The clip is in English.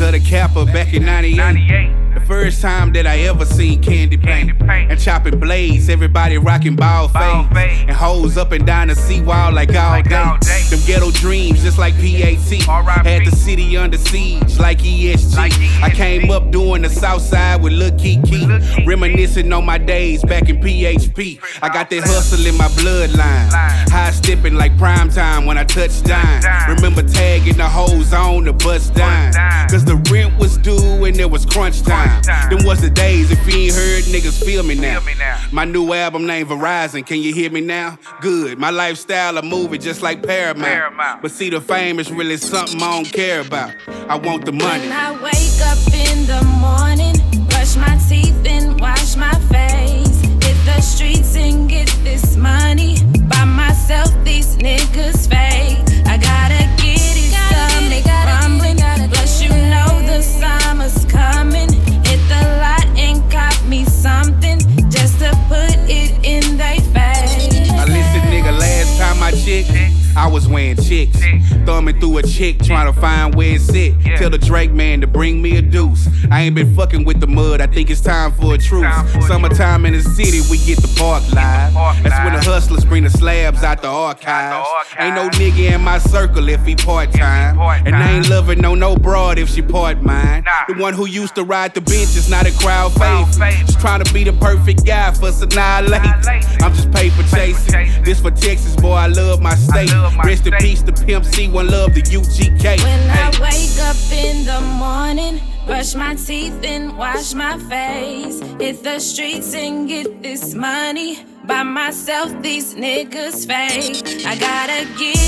of the Kappa back in 98. First time that I ever seen candy paint. And chopping blades, everybody rocking ball fades. And hoes up and down the seawall like all day. Them ghetto dreams, just like PAT. Had the city under siege like ESG. I came up doing the south side with Lil Keke. Reminiscing on my days back in PHP. I got that hustle in my bloodline. High stepping like prime time when I touched down. Remember tagging the hoes on the bus dime. Cause the rent was due and it was crunch time. Them was the days if you ain't heard, niggas feel me now. My new album named Verizon, can you hear me now? Good. My lifestyle a movie just like Paramount. But see, the fame is really something I don't care about. I want the money. When I wake up in bitch wearing. Thumbing through a chick, trying to find where it sit. Tell the Drake man to bring me a deuce. I ain't been fucking with the mud, I think it's time for a truce. Summertime in the city, we get the park live. That's when the hustlers bring the slabs out the archives. Ain't no nigga in my circle if he part time. And I ain't loving no no broad if she part mine. The one who used to ride the bench is not a crowd favorite. Just trying to be the perfect guy for us annihilate. I'm just paper chasing. This for Texas, boy, I love my state. Rest in peace to Pimp C, one love the UGK. When I wake up in the morning, brush my teeth and wash my face. Hit the streets and get this money. By myself, these niggas fake. I gotta get it, stomach rumbling.